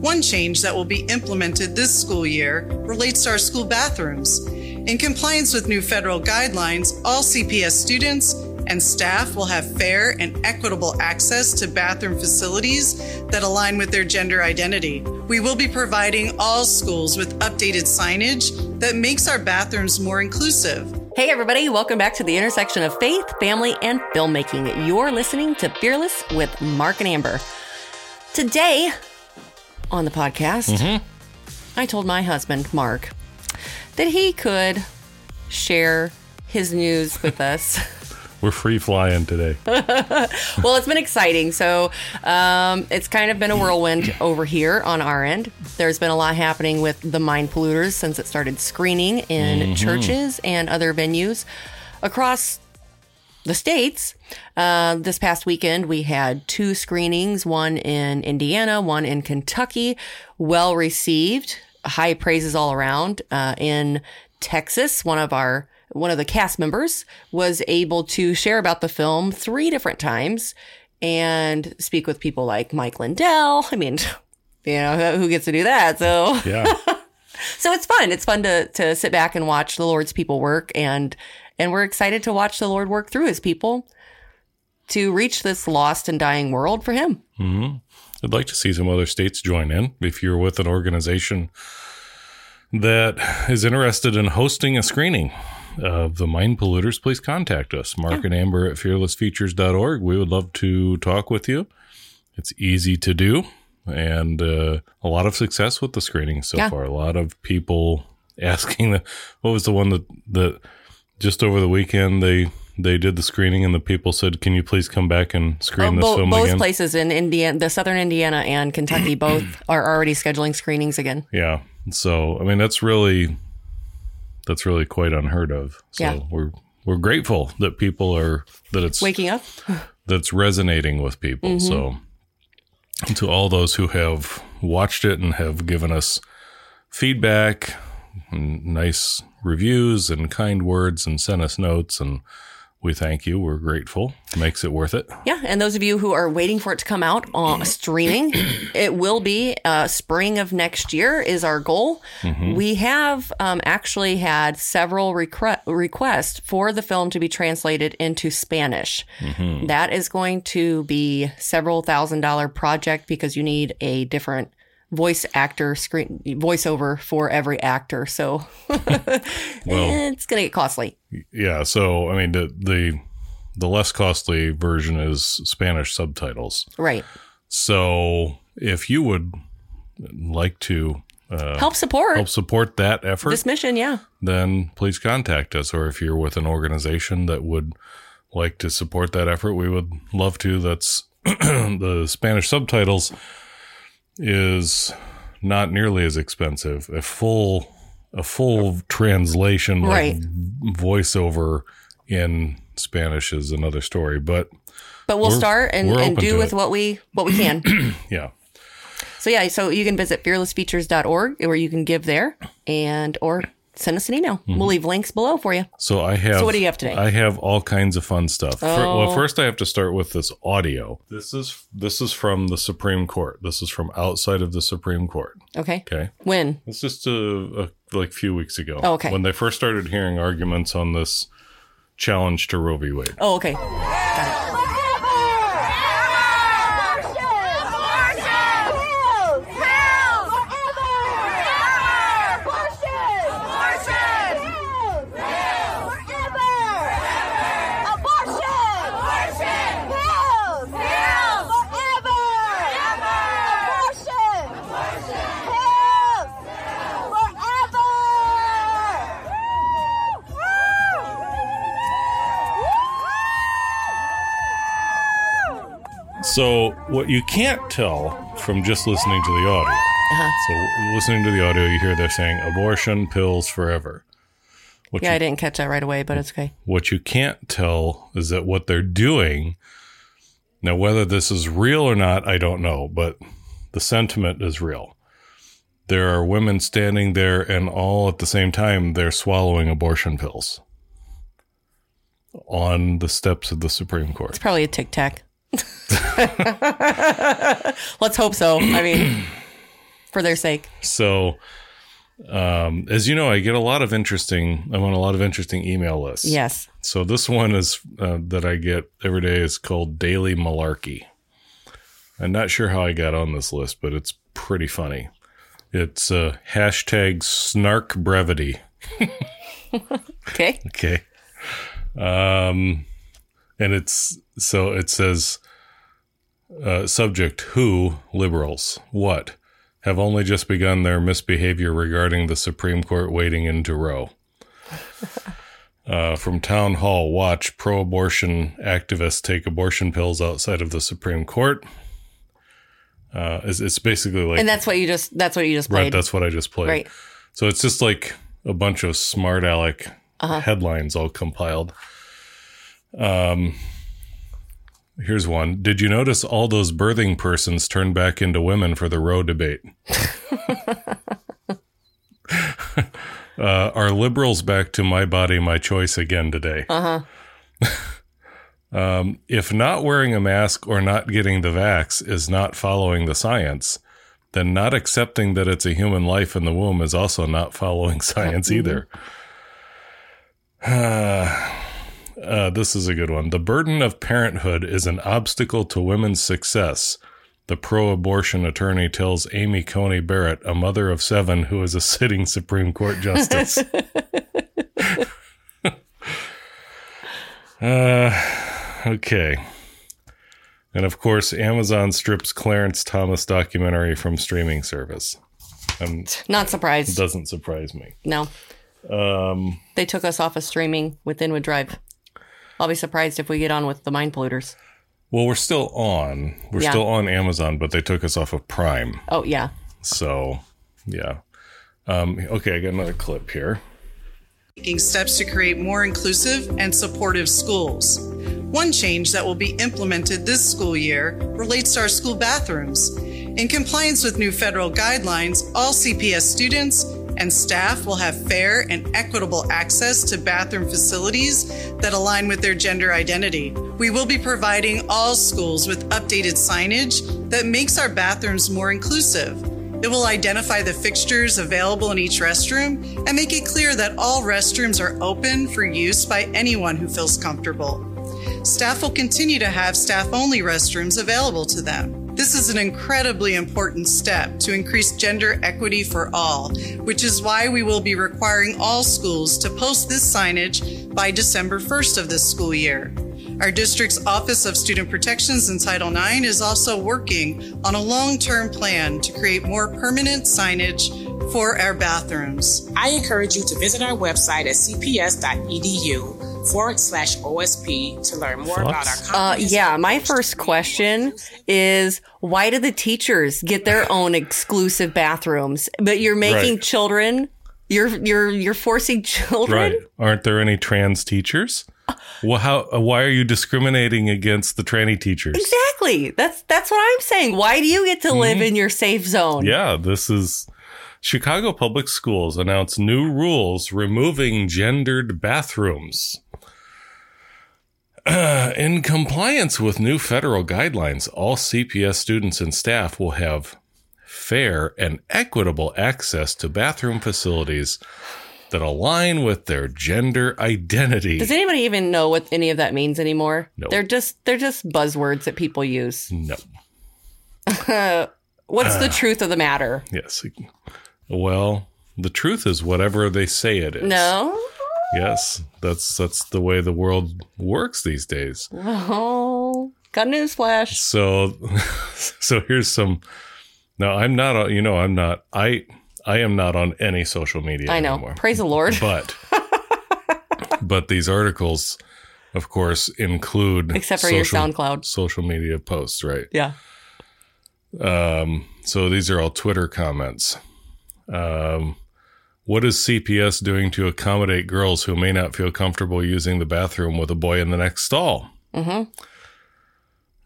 One change that will be implemented this school year relates to our school bathrooms. In compliance with new federal guidelines, all CPS students and staff will have fair and equitable access to bathroom facilities that align with their gender identity. We will be providing all schools with updated signage that makes our bathrooms more inclusive. Hey, everybody, welcome back to the intersection of faith, family, and filmmaking. You're listening to Fearless with Mark and Amber. Today on the podcast, I told my husband, Mark, that he could share his news with us. We're free flying today. well, it's been exciting. So um, it's kind of been a whirlwind over here on our end. There's been a lot happening with the Mind Polluters since it started screening in churches and other venues across the states. Uh, this past weekend, we had two screenings, one in Indiana, one in Kentucky. Well received, high praises all around. Uh, in Texas, one of our one of the cast members was able to share about the film three different times and speak with people like Mike Lindell. I mean, you know, who gets to do that? So Yeah. so it's fun. It's fun to to sit back and watch the Lord's people work and and we're excited to watch the Lord work through his people to reach this lost and dying world for him. I'd like to see some other states join in. If you're with an organization that is interested in hosting a screening of the mind polluters, please contact us. Mark and Amber at fearlessfeatures.org. We would love to talk with you. It's easy to do and uh, a lot of success with the screening so Yeah. far. A lot of people asking the, what was the one that, that just over the weekend they they did the screening and the people said, "Can you please come back and screen this Bo- film both again?" places in Indiana, the southern Indiana and Kentucky, both are already scheduling screenings again. Yeah. So I mean that's really that's really quite unheard of. So Yeah. we're we're grateful that people are that it's Waking up, that's resonating with people. Mm-hmm. So to all those who have watched it and have given us feedback nice reviews and kind words and sent us notes and we thank you. We're grateful. Makes it worth it. yeah. And those of you who are waiting for it to come out on streaming, it will be uh, spring of next year is our goal. We have um, actually had several requ- requests for the film to be translated into Spanish. That is going to be several thousand dollar project because you need a different voice actor screen voiceover for every actor. So it's going to get costly. Yeah. So I mean the the the less costly version is Spanish subtitles. Right. So if you would like to uh, Help support help support that effort, this mission. Yeah. then please contact us. Or if you're with an organization that would like to support that effort, we would love to. That's the Spanish subtitles is not nearly as expensive. A full a full translation, like Right. voiceover in Spanish is another story. But But we'll start and, and do with it. what we what we can. yeah, so yeah, so you can visit fearlessfeatures.org where you can give there and or send us an email. We'll mm-hmm. leave links below for you. So I have. So what do you have today? I have all kinds of fun stuff. Oh. well, first I have to start with this audio. This is this is from the Supreme Court. This is from outside of the Supreme Court. Okay. Okay, When? it's just a, a like few weeks ago. Oh, okay. when they first started hearing arguments on this challenge to Roe v. Wade. Oh, okay. Got it. So what you can't tell from just listening to the audio. Uh-huh. So listening to the audio, you hear they're saying abortion pills forever. What Yeah, you I didn't catch that right away, but it's okay. What you can't tell is that what they're doing. Now, whether this is real or not, I don't know, but the sentiment is real. There are women standing there, and all at the same time, they're swallowing abortion pills on the steps of the Supreme Court. It's probably a tic tac. Let's hope so. I mean, for their sake. So, um, as you know, I get a lot of interesting. I'm on a lot of interesting email lists. Yes. So this one is uh, that I get every day is called Daily Malarkey. I'm not sure how I got on this list, but it's pretty funny. It's uh, hashtag snark brevity. Okay. Okay. Um, and it's so it says uh, subject who liberals what have only just begun their misbehavior regarding the Supreme Court waiting into Roe. Uh, from town hall, watch pro-abortion activists take abortion pills outside of the Supreme Court. Uh, it's, it's basically like And that's what you just that's what you just right. played. That's what I just played. Right. So it's just like a bunch of smart aleck headlines all compiled. Um, here's one. Did you notice all those birthing persons turned back into women for the Roe debate? uh, are liberals back to my body, my choice again today? Uh huh. um, if not wearing a mask or not getting the vax is not following the science, then not accepting that it's a human life in the womb is also not following science either. Uh, this is a good one. The burden of parenthood is an obstacle to women's success. The pro abortion attorney tells Amy Coney Barrett, a mother of seven who is a sitting Supreme Court justice. uh, okay. And of course, Amazon strips Clarence Thomas documentary from streaming service. Um, Not surprised. doesn't surprise me. no. Um, They took us off of streaming with Inwood Drive. I'll be surprised if we get on with the mind polluters. Well, we're still on. We're Yeah. still on Amazon, but they took us off of Prime. Oh yeah. So, yeah. Um, okay, I got another clip here. taking steps to create more inclusive and supportive schools. One change that will be implemented this school year relates to our school bathrooms. In compliance with new federal guidelines, all CPS students and staff will have fair and equitable access to bathroom facilities that align with their gender identity. We will be providing all schools with updated signage that makes our bathrooms more inclusive. It will identify the fixtures available in each restroom and make it clear that all restrooms are open for use by anyone who feels comfortable. Staff will continue to have staff only restrooms available to them. This is an incredibly important step to increase gender equity for all, which is why we will be requiring all schools to post this signage by December 1st of this school year. Our district's Office of Student Protections and Title IX is also working on a long term plan to create more permanent signage for our bathrooms. I encourage you to visit our website at cps.edu forward slash OSP to learn more about our Thoughts? Uh, yeah, my first question is why do the teachers get their own exclusive bathrooms, but you're making Right. children, you're you're you're forcing children. Right. Aren't there any trans teachers? Well, how, uh, why are you discriminating against the tranny teachers? Exactly. That's that's what I'm saying. Why do you get to live in your safe zone? Mm-hmm. Yeah, this is Chicago Public Schools announced new rules removing gendered bathrooms. Uh, in compliance with new federal guidelines, all CPS students and staff will have fair and equitable access to bathroom facilities that align with their gender identity. Does anybody even know what any of that means anymore? No. They're just they're just buzzwords that people use. no. What's Uh. the truth of the matter? Yes. Well, the truth is whatever they say it is. No. Yes, that's that's the way the world works these days. Oh, got newsflash. So, so here's some. Now I'm not. on- You know, I'm not. I I am not on any social media I know. anymore. Praise the Lord. But but these articles, of course, include Except for your SoundCloud. social media posts, right? Yeah. Um, so these are all Twitter comments. Um, what is CPS doing to accommodate girls who may not feel comfortable using the bathroom with a boy in the next stall? Mm-hmm.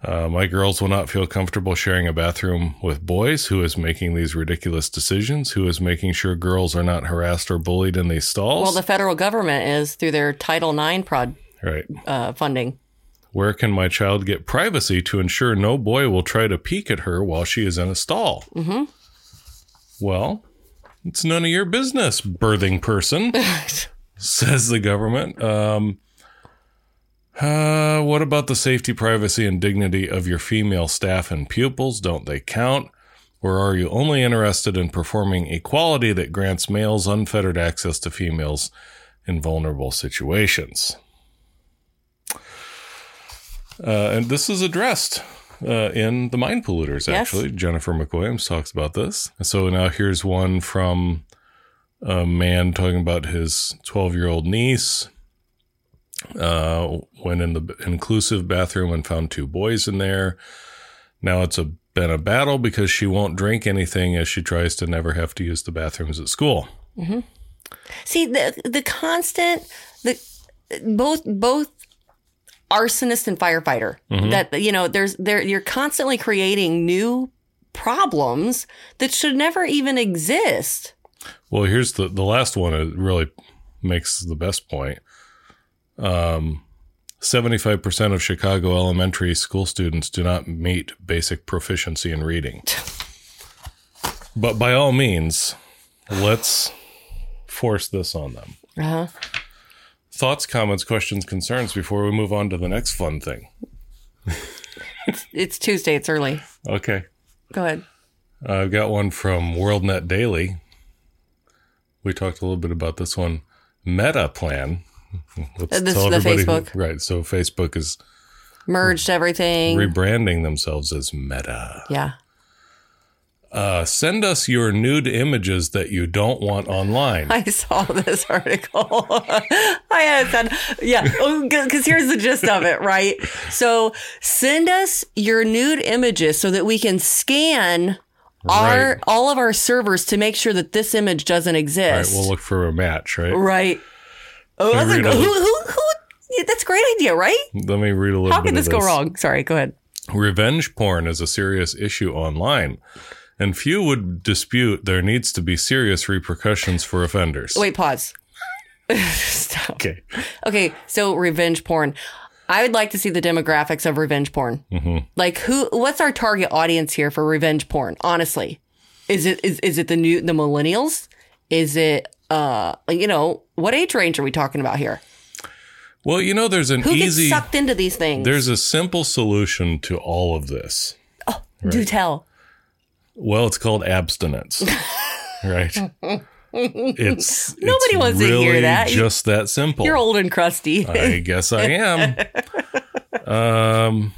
Uh, my girls will not feel comfortable sharing a bathroom with boys. Who is making these ridiculous decisions? Who is making sure girls are not harassed or bullied in these stalls? Well, the federal government is through their Title IX prod right. uh, funding. Where can my child get privacy to ensure no boy will try to peek at her while she is in a stall? Mm-hmm. Well, it's none of your business, birthing person, says the government. Um, uh, what about the safety, privacy, and dignity of your female staff and pupils? Don't they count? Or are you only interested in performing equality that grants males unfettered access to females in vulnerable situations? Uh, and this is addressed uh, in the Mind Polluters, Yes. actually. Jennifer McWilliams talks about this. So now here's one from a man talking about his 12 year old niece. Uh, went in the inclusive bathroom and found two boys in there. Now it's a been a battle because she won't drink anything as she tries to never have to use the bathrooms at school. See the the constant the both both arsonist and firefighter that you know there's there you're constantly creating new problems that should never even exist. Well, here's the the last one. It really makes the best point. Um, seventy-five percent of Chicago elementary school students do not meet basic proficiency in reading. but by all means, let's force this on them. Uh-huh. Thoughts, comments, questions, concerns before we move on to the next fun thing. It's Tuesday. It's early. Okay. Go ahead. I've got one from WorldNet Daily. We talked a little bit about this one. Meta plan. Let's this tell is the everybody who- Facebook. right. So Facebook is Merged everything. rebranding themselves as Meta. yeah. Uh, send us your nude images that you don't want online. I saw this article. I had said, yeah, because here's the gist of it, right? So send us your nude images so that we can scan our all of our servers to make sure that this image doesn't All right, exist. we'll look for a match, right? Right. Oh, that's a, who, who, who, yeah, that's a great idea, right? Let me read a little How bit could of this go wrong? Sorry, go ahead. Revenge porn is a serious issue online, and few would dispute there needs to be serious repercussions for offenders. Wait, pause. Stop. Okay. Okay, so revenge porn. I would like to see the demographics of revenge porn. Like who what's our target audience here for revenge porn? Honestly. Is it is, is it the new the millennials? Is it uh you know, what age range are we talking about here? Well, you know, there's an Who easy. gets sucked into these things? There's a simple solution to all of this. Oh do tell. Well, it's called abstinence. right? It's Nobody it's wants to hear that. Just that simple. You're old and crusty. I guess I am. Um,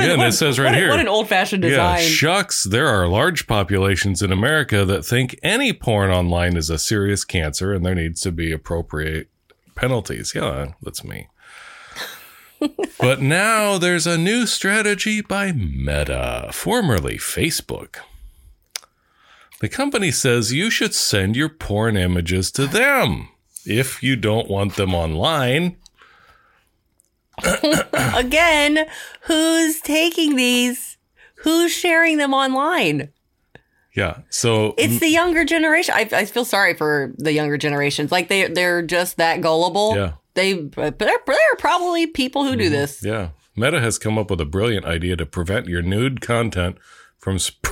yeah, and it says right what, here. What an old fashioned design. yeah, design. shucks. There are large populations in America that think any porn online is a serious cancer, and there needs to be appropriate penalties. Yeah, that's me. But now there's a new strategy by Meta, formerly Facebook. The company says you should send your porn images to them if you don't want them online. Again, who's taking these? Who's sharing them online? Yeah. So It's the younger generation. I, I feel sorry for the younger generations. Like they they're just that gullible. Yeah. They but there, there are probably people who do mm-hmm. this. Yeah. Meta has come up with a brilliant idea to prevent your nude content from sp-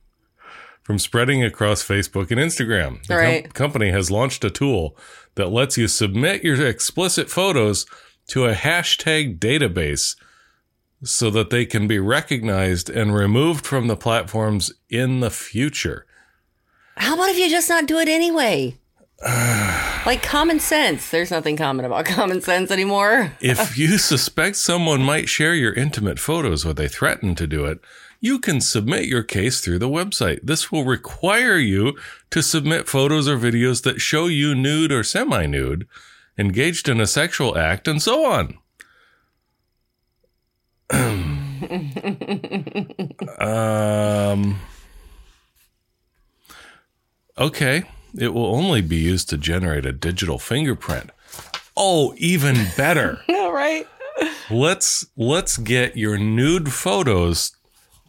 from spreading across Facebook and Instagram. The com- Right. company has launched a tool that lets you submit your explicit photos to a hashtag database so that they can be recognized and removed from the platforms in the future. How about if you just not do it anyway? like common sense. There's nothing common about common sense anymore. If you suspect someone might share your intimate photos or they threaten to do it, you can submit your case through the website. This will require you to submit photos or videos that show you nude or semi nude, engaged in a sexual act, and so on. um, okay. It will only be used to generate a digital fingerprint. Oh, even better. All right. let's let's get your nude photos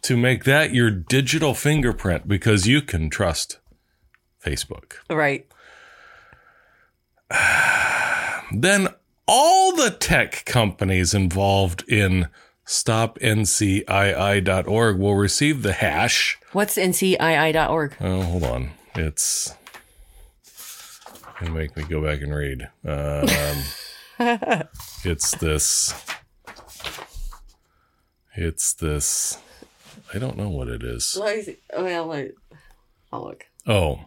to make that your digital fingerprint because you can trust Facebook. Right. Then all the tech companies involved in stopncii.org will receive the hash. What's ncii.org? Oh, hold on. It's gonna make me go back and read. Um, it's this. It's this. I don't know what it is. Well, I'll look. Oh.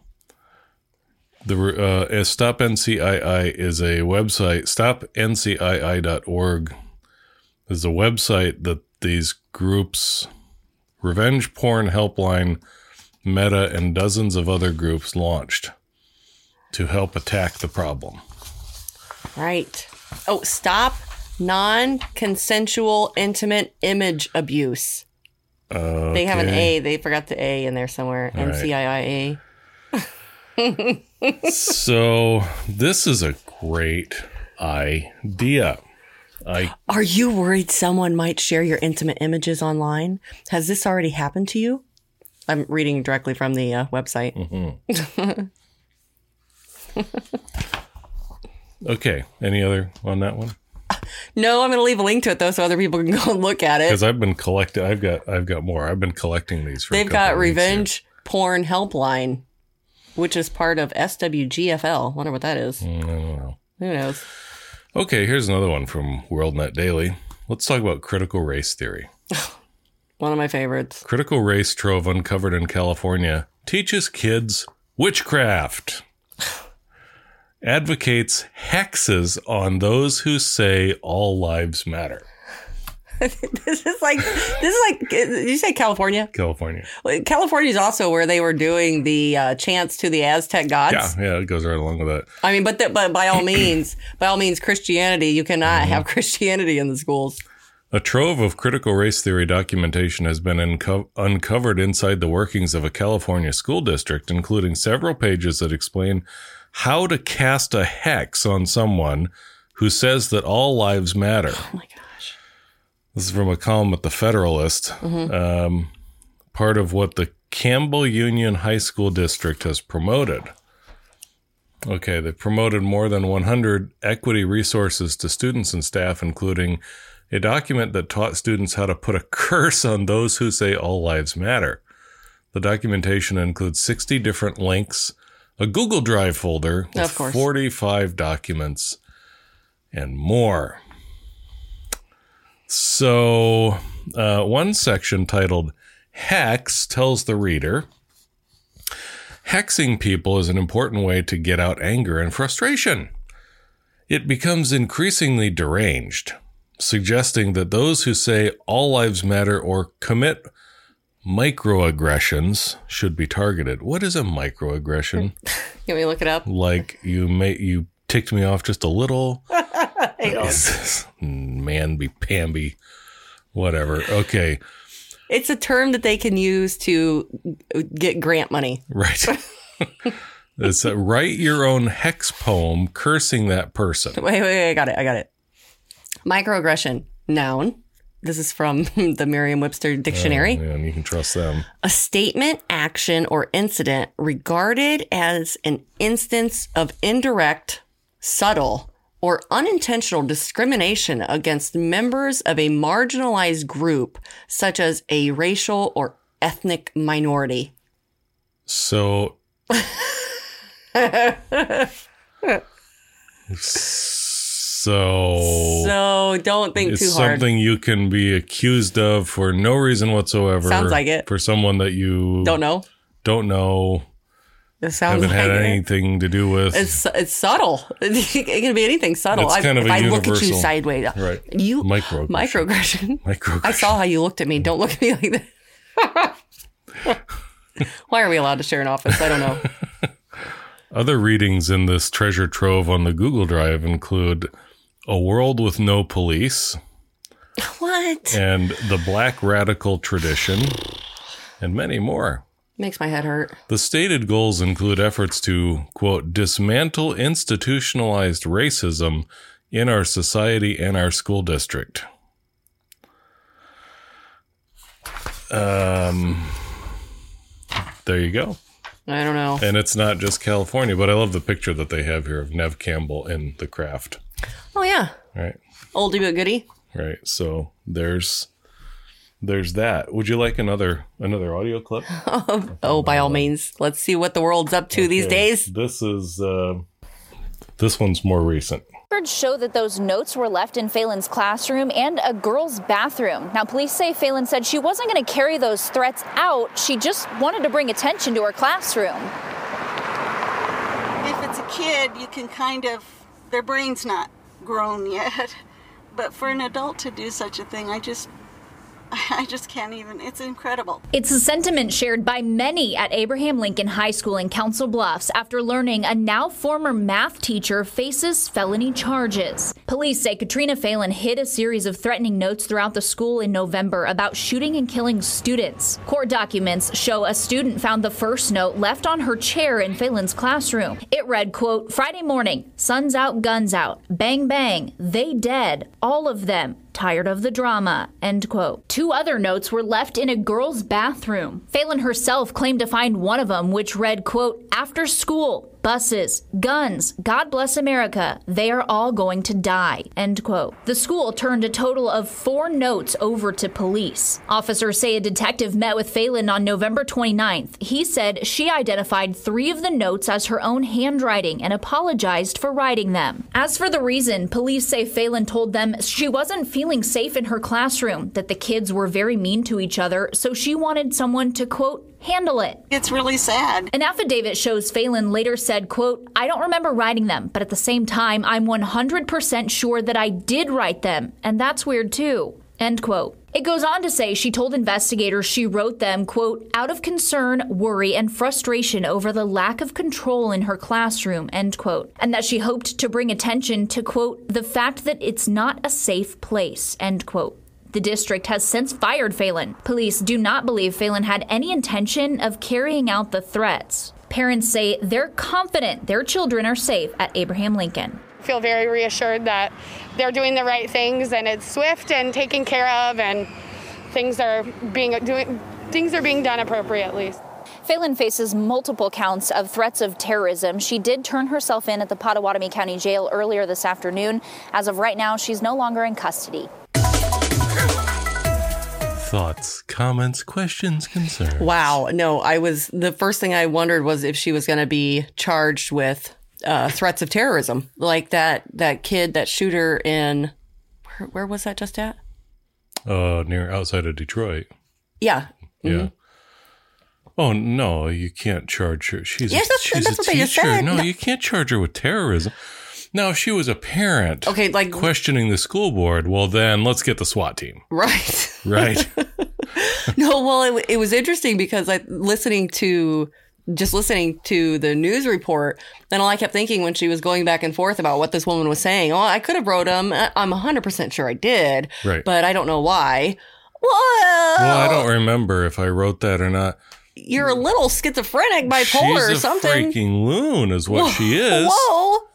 The uh, Stop NCII is a website. StopNCII.org is a website that these groups, Revenge Porn Helpline, Meta, and dozens of other groups launched to help attack the problem. Right. Oh, stop non consensual intimate image abuse. They have an A. They forgot the A in there somewhere. All right. NCIIA. So this is a great idea. I Are you worried someone might share your intimate images online? Has this already happened to you? I'm reading directly from the uh, website. okay. Any other on that one? No, I'm going to leave a link to it though, so other people can go and look at it. Because I've been collecting. I've got. I've got more. I've been collecting these. For They've got of weeks here. Revenge Porn Helpline, which is part of SWGFL. Wonder what that is. Mm, I don't know. Who knows? Okay, here's another one from WorldNet Daily. Let's talk about critical race theory. One of my favorites. Critical race trove uncovered in California teaches kids witchcraft. Advocates hexes on those who say all lives matter. this is like this is like did you say California? California. California is also where they were doing the uh, chants to the Aztec gods. Yeah, yeah, it goes right along with that. I mean, but the, but by all means, by all means, Christianity. You cannot have Christianity in the schools. A trove of critical race theory documentation has been unco- uncovered inside the workings of a California school district, including several pages that explain how to cast a hex on someone who says that all lives matter. Oh my gosh! This is from a column at the Federalist. Um, part of what the Campbell Union High School District has promoted. Okay, they've promoted more than 100 equity resources to students and staff, including a document that taught students how to put a curse on those who say all lives matter. The documentation includes 60 different links, a Google Drive folder with Of course. 45 documents, and more. So, uh, one section titled Hex tells the reader hexing people is an important way to get out anger and frustration. It becomes increasingly deranged, suggesting that those who say all lives matter or commit microaggressions should be targeted. What is a microaggression? Can we look it up? like you may you ticked me off just a little. Hang on. Is this man be pamby? Whatever. Okay. It's a term that they can use to get grant money. Right. it's a write your own hex poem cursing that person. Wait, wait, wait, I got it. I got it. Microaggression, noun. This is from the Merriam-Webster dictionary. Oh, man, you can trust them. a statement, action, or incident regarded as an instance of indirect, subtle, or unintentional discrimination against members of a marginalized group, such as a racial or ethnic minority. So So, So don't think it's too hard. something you can be accused of for no reason whatsoever. Sounds like it. For someone that you Don't know. don't know, It sounds haven't like had it. anything to do with. It's it's subtle. It can be anything subtle. It's I- kind of if I look at you universal- sideways, Right. You Microaggression. microaggression. microaggression. I saw how you looked at me. Don't look at me like that. Why are we allowed to share an office? I don't know. Other readings in this treasure trove on the Google Drive include A World with No Police What? and The Black Radical Tradition, and many more. Makes my head hurt. The stated goals include efforts to, quote, dismantle institutionalized racism in our society and our school district. Um, there you go. I don't know. And it's not just California, but I love the picture that they have here of Neve Campbell in the craft. Oh yeah, Right. oldie but goodie. Right. So there's there's that. Would you like another another audio clip? Oh, by all means, let's see what the world's up to these days. This is uh, this one's more recent. Records show that those notes were left in Phelan's classroom and a girl's bathroom. Now, police say Phelan said she wasn't going to carry those threats out. She just wanted to bring attention to her classroom. if it's a kid, you can kind of, their brain's not grown yet. But for an adult to do such a thing, I just, I just can't even, it's incredible. It's a sentiment shared by many at Abraham Lincoln High School in Council Bluffs after learning a now former math teacher faces felony charges. Police say Katrina Phelan hid a series of threatening notes throughout the school in November about shooting and killing students. Court documents show a student found the first note left on her chair in Phelan's classroom. It read, quote, Friday morning, sun's out, guns out, bang bang, they dead, all of them tired of the drama, end quote. Two other notes were left in a girl's bathroom. Phelan herself claimed to find one of them, which read, quote, after school, buses, guns, God bless America, they are all going to die, end quote. The school turned a total of four notes over to police. Officers say a detective met with Phelan on November 29th. He said she identified three of the notes as her own handwriting and apologized for writing them. As for the reason, police say Phelan told them she wasn't feeling safe in her classroom, that the kids were very mean to each other, so she wanted someone to, quote, handle it. It's really sad. An affidavit shows Phelan later said, quote, I don't remember writing them, but at the same time, I'm 100% sure that I did write them, and that's weird too. End quote. It goes on to say she told investigators she wrote them, quote, out of concern, worry, and frustration over the lack of control in her classroom, end quote, and that she hoped to bring attention to, quote, the fact that it's not a safe place, end quote. The district has since fired Phelan. Police do not believe Phelan had any intention of carrying out the threats. Parents say they're confident their children are safe at Abraham Lincoln. feel very reassured that they're doing the right things and it's swift and taken care of and things are being doing things are being done appropriately. Phelan faces multiple counts of threats of terrorism. She did turn herself in at the Pottawattamie County Jail earlier this afternoon. As of right now, she's no longer in custody. Thoughts, comments, questions, concerns. Wow. No, I was the first thing I wondered was if she was going to be charged with uh, threats of terrorism, like that that kid, that shooter in where, where was that just at? Uh, near outside of Detroit. Yeah. Yeah. Oh no, you can't charge her. She's Yes, a, that's- she's that's a what they just teacher. said. No, No. you can't charge her with terrorism. Now, if she was a parent, Okay, like questioning the school board, well, then let's get the SWAT team, right. right? No, well, it, it was interesting because I listening to just listening to the news report, then all I kept thinking when she was going back and forth about what this woman was saying, oh, I could have wrote them. I'm 100% sure I did, Right. but I don't know why. Well, well, I don't remember if I wrote that or not. you're a little schizophrenic, bipolar, She's or a something. freaking loon, is what she is. Whoa.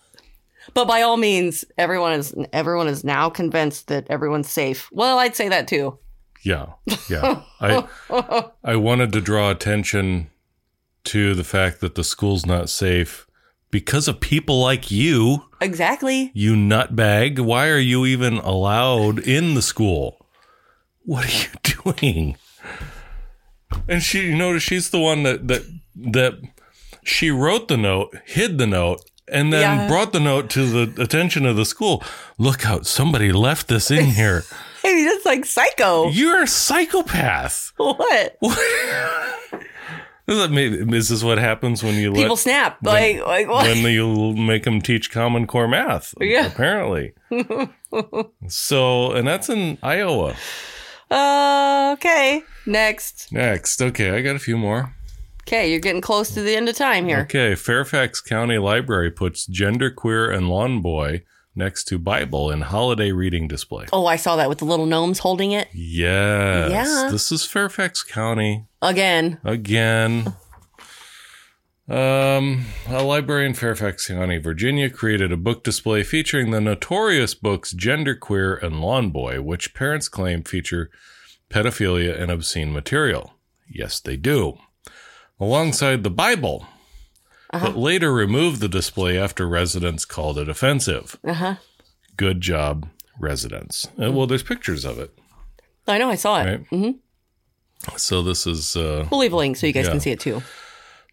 But by all means, everyone is everyone is now convinced that everyone's safe. Well, I'd say that too. Yeah, yeah. I I wanted to draw attention to the fact that the school's not safe because of people like you. Exactly. You nutbag. Why are you even allowed in the school? What are you doing? And she, you notice she's the one that that that she wrote the note, hid the note, and then Yeah. brought the note to the attention of the school. Look out! Somebody left this in here. Hey, that's like psycho. You're a psychopath. What? Is, that is this what happens when you People snap. Like, like what? when you make them teach Common Core math? Yeah. apparently. so, and that's in Iowa. Uh, okay. Next. Next, okay, I got a few more. Okay, you're getting close to the end of time here. Okay, Fairfax County Library puts genderqueer and lawn boy next to Bible in holiday reading display. Oh, I saw that with the little gnomes holding it Yes, Yeah. this is Fairfax County again. again. Um, a library in Fairfax County, Virginia, created a book display featuring the notorious books Genderqueer and Lawn Boy, which parents claim feature pedophilia and obscene material. Yes, they do. Alongside the Bible, but later removed the display after residents called it offensive. Uh huh. Good job, residents. Uh, well, there's pictures of it. I know. I saw it. right? Mm-hmm. So this is uh, We'll leave a link so you guys Yeah. can see it too.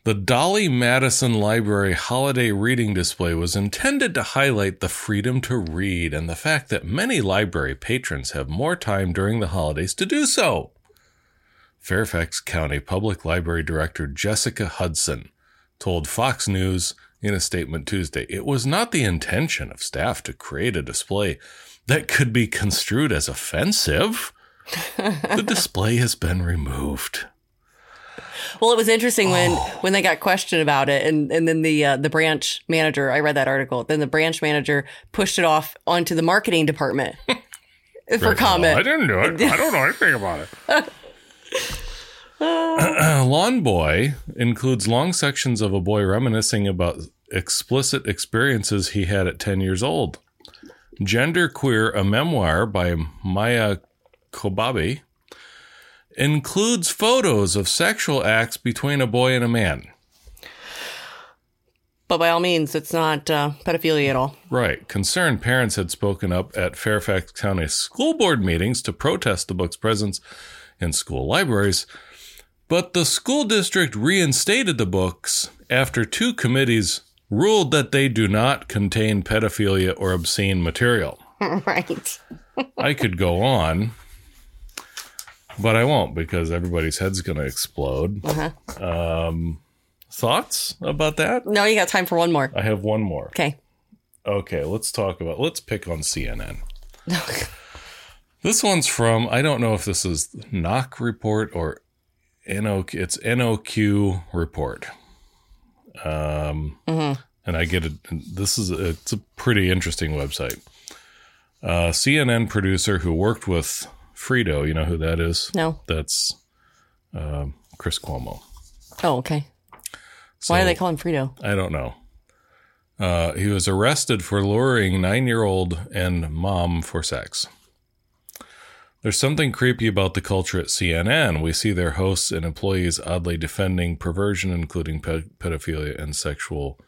the Dolley Madison Library holiday reading display was intended to highlight the freedom to read and the fact that many library patrons have more time during the holidays to do so. Fairfax County Public Library Director Jessica Hudson told Fox News in a statement Tuesday it was not the intention of staff to create a display that could be construed as offensive. the display has been removed. Well, it was interesting when Oh. when they got questioned about it, and and then the uh, the branch manager. I read that article. Then the branch manager pushed it off onto the marketing department for comment. I didn't do it. I don't know anything about it. Lawn Boy includes long sections of a boy reminiscing about explicit experiences he had at 10 years old. Gender Queer, a memoir by Maia Kobabe, includes photos of sexual acts between a boy and a man. But by all means, it's not uh, pedophilia at all. Right. Concerned parents had spoken up at Fairfax County school board meetings to protest the book's presence in school libraries, but the school district reinstated the books after two committees ruled that they do not contain pedophilia or obscene material. right. I could go on, but I won't because everybody's head's going to explode. Um, thoughts about that? No, you got time for one more. I have one more. Okay. Okay, let's talk about let's pick on CNN. this one's from I don't know if this is Knock report or NOQ it's NOQ report. Um and I get it this is a, it's a pretty interesting website. Uh CNN producer who worked with Frito, you know who that is? No. That's um Chris Cuomo. Oh, okay. Why do they call him Frito? I don't know. Uh, he was arrested for luring nine year old and mom for sex. There's something creepy about the culture at CNN. We see their hosts and employees oddly defending perversion, including pe- pedophilia and sexual.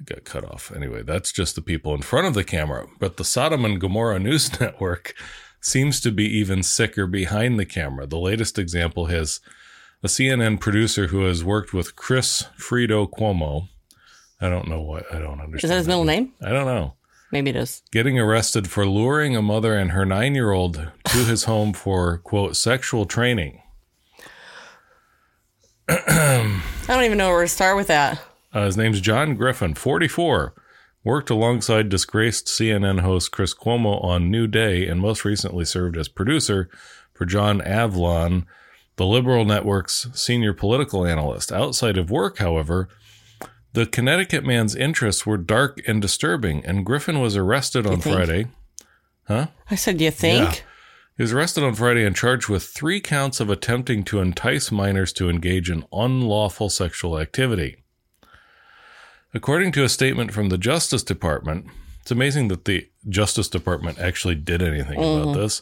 I got cut off. Anyway, that's just the people in front of the camera. But the Sodom and Gomorrah News Network seems to be even sicker behind the camera. The latest example has a CNN producer who has worked with Chris Frito Cuomo. I don't know what I don't understand. Is that his middle name? I don't know. Maybe it is. Getting arrested for luring a mother and her nine year old to his home for quote sexual training. I don't even know where to start with that. Uh, his name's John Griffin, 44. Worked alongside disgraced CNN host Chris Cuomo on New Day and most recently served as producer for John Avlon, the Liberal Network's senior political analyst. Outside of work, however, the Connecticut man's interests were dark and disturbing, and Griffin was arrested on think? Friday. Huh? I said, you think? Yeah. He was arrested on Friday and charged with three counts of attempting to entice minors to engage in unlawful sexual activity. According to a statement from the Justice Department, it's amazing that the Justice Department actually did anything about mm-hmm. this.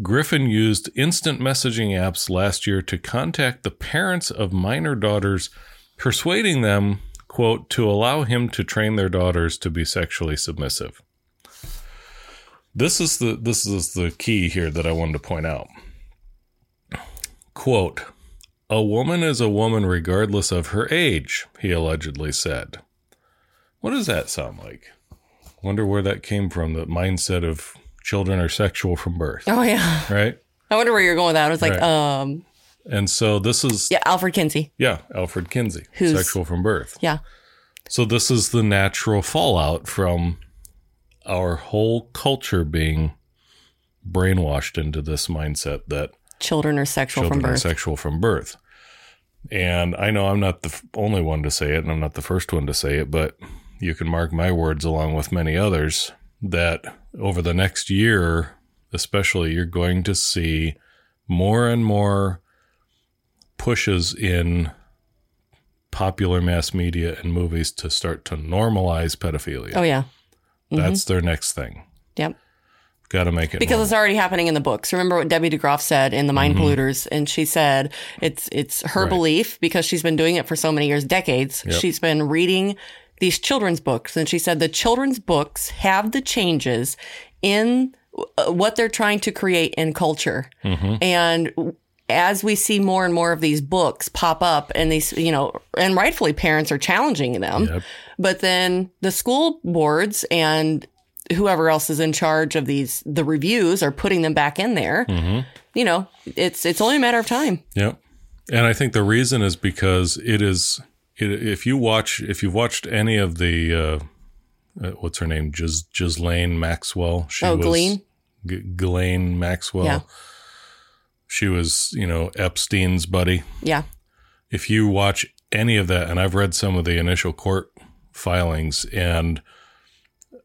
Griffin used instant messaging apps last year to contact the parents of minor daughters, persuading them, quote, to allow him to train their daughters to be sexually submissive. This is the this is the key here that I wanted to point out. Quote, a woman is a woman regardless of her age, he allegedly said. What does that sound like? Wonder where that came from, the mindset of children are sexual from birth, Oh, yeah. right? I wonder where you're going with that. I was like, Right. um, And so this is yeah, Alfred Kinsey. yeah, Alfred Kinsey, Who's- sexual from birth. Yeah. So this is the natural fallout from our whole culture being brainwashed into this mindset that Children are sexual children from are birth. sexual from birth. And I know I'm not the only one to say it, and I'm not the first one to say it, but you can mark my words along with many others that over the next year, especially, you're going to see more and more pushes in popular mass media and movies to start to normalize pedophilia. oh, yeah. That's their next thing. Yep. Got to make it because normal. it's already happening in the books. Remember what Debbie DeGroff said in the Mind Polluters, and she said it's it's her Mm-hmm. Right. belief because she's been doing it for so many years, decades. Yep. She's been reading these children's books, and she said the children's books have the changes in uh, what they're trying to create in culture. Mm-hmm. And as we see more and more of these books pop up and these, you know, and rightfully parents are challenging them, Yep. but then the school boards and whoever else is in charge of these, the reviews are putting them back in there. Mm-hmm. You know, it's, it's only a matter of time. Yep. And I think the reason is because it is it, if you watch if you've watched any of the uh, uh, what's her name Gis, Ghislaine Maxwell she Oh, was Ghislaine? G- Ghislaine Maxwell Yeah. She was you know Epstein's buddy Yeah. if you watch any of that, and I've read some of the initial court filings, and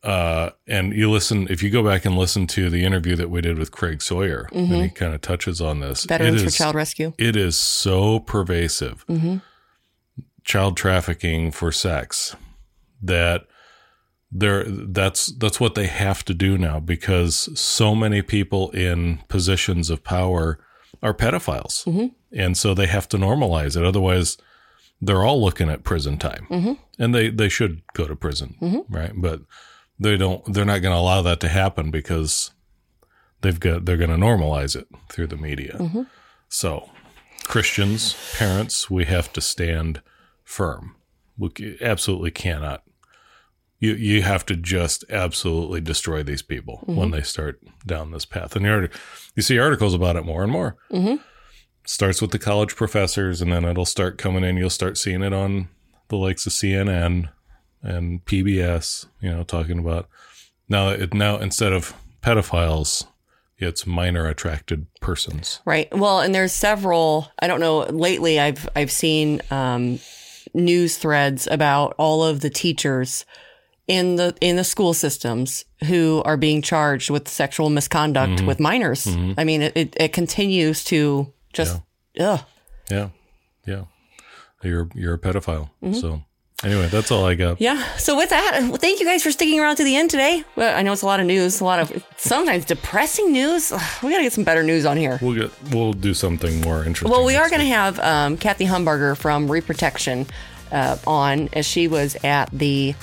uh, and you listen, if you go back and listen to the interview that we did with Craig Sawyer, and he kind of touches on this. Veterans it for Child Rescue. It is so pervasive, Mm-hmm. child trafficking for sex, that they're that's that's what they have to do now because so many people in positions of power are pedophiles. Mm-hmm. and so they have to normalize it. Otherwise they're all looking at prison time. Mm-hmm. and they they should go to prison right? But they don't they're not going to allow that to happen because they've got they're going to normalize it through the media. Mm-hmm. so christians parents we have to stand firm. We absolutely cannot. You you have to just absolutely destroy these people when they start down this path. And you already, you see articles about it more and more. Mm-hmm. Starts with the college professors, and then it'll start coming in. You'll start seeing it on the likes of CNN and PBS. You know, talking about now it now instead of pedophiles, it's minor attracted persons. Right. Well, and there's several. I don't know. Lately, I've I've seen um, news threads about all of the teachers in the in the school systems who are being charged with sexual misconduct with minors. I mean, it, it, it continues to just. Ugh. Yeah, yeah. You're you're a pedophile. So anyway, that's all I got. Yeah. So with that, well, thank you guys for sticking around to the end today. Well, I know it's a lot of news, a lot of sometimes depressing news. We got to get some better news on here. We'll get we'll do something more interesting. Well, we are going to week. have um, Kathy Humbarger from Reprotection uh, on as she was at the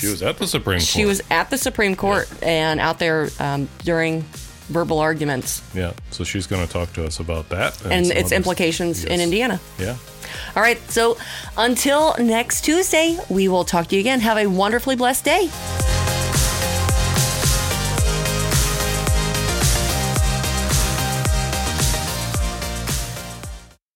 She was at the Supreme Court. she was at the Supreme Court and out there um, during verbal arguments Yeah, so she's going to talk to us about that and some its other- implications in Indiana. Yeah. All right. So until next Tuesday, we will talk to you again. Have a wonderfully blessed day.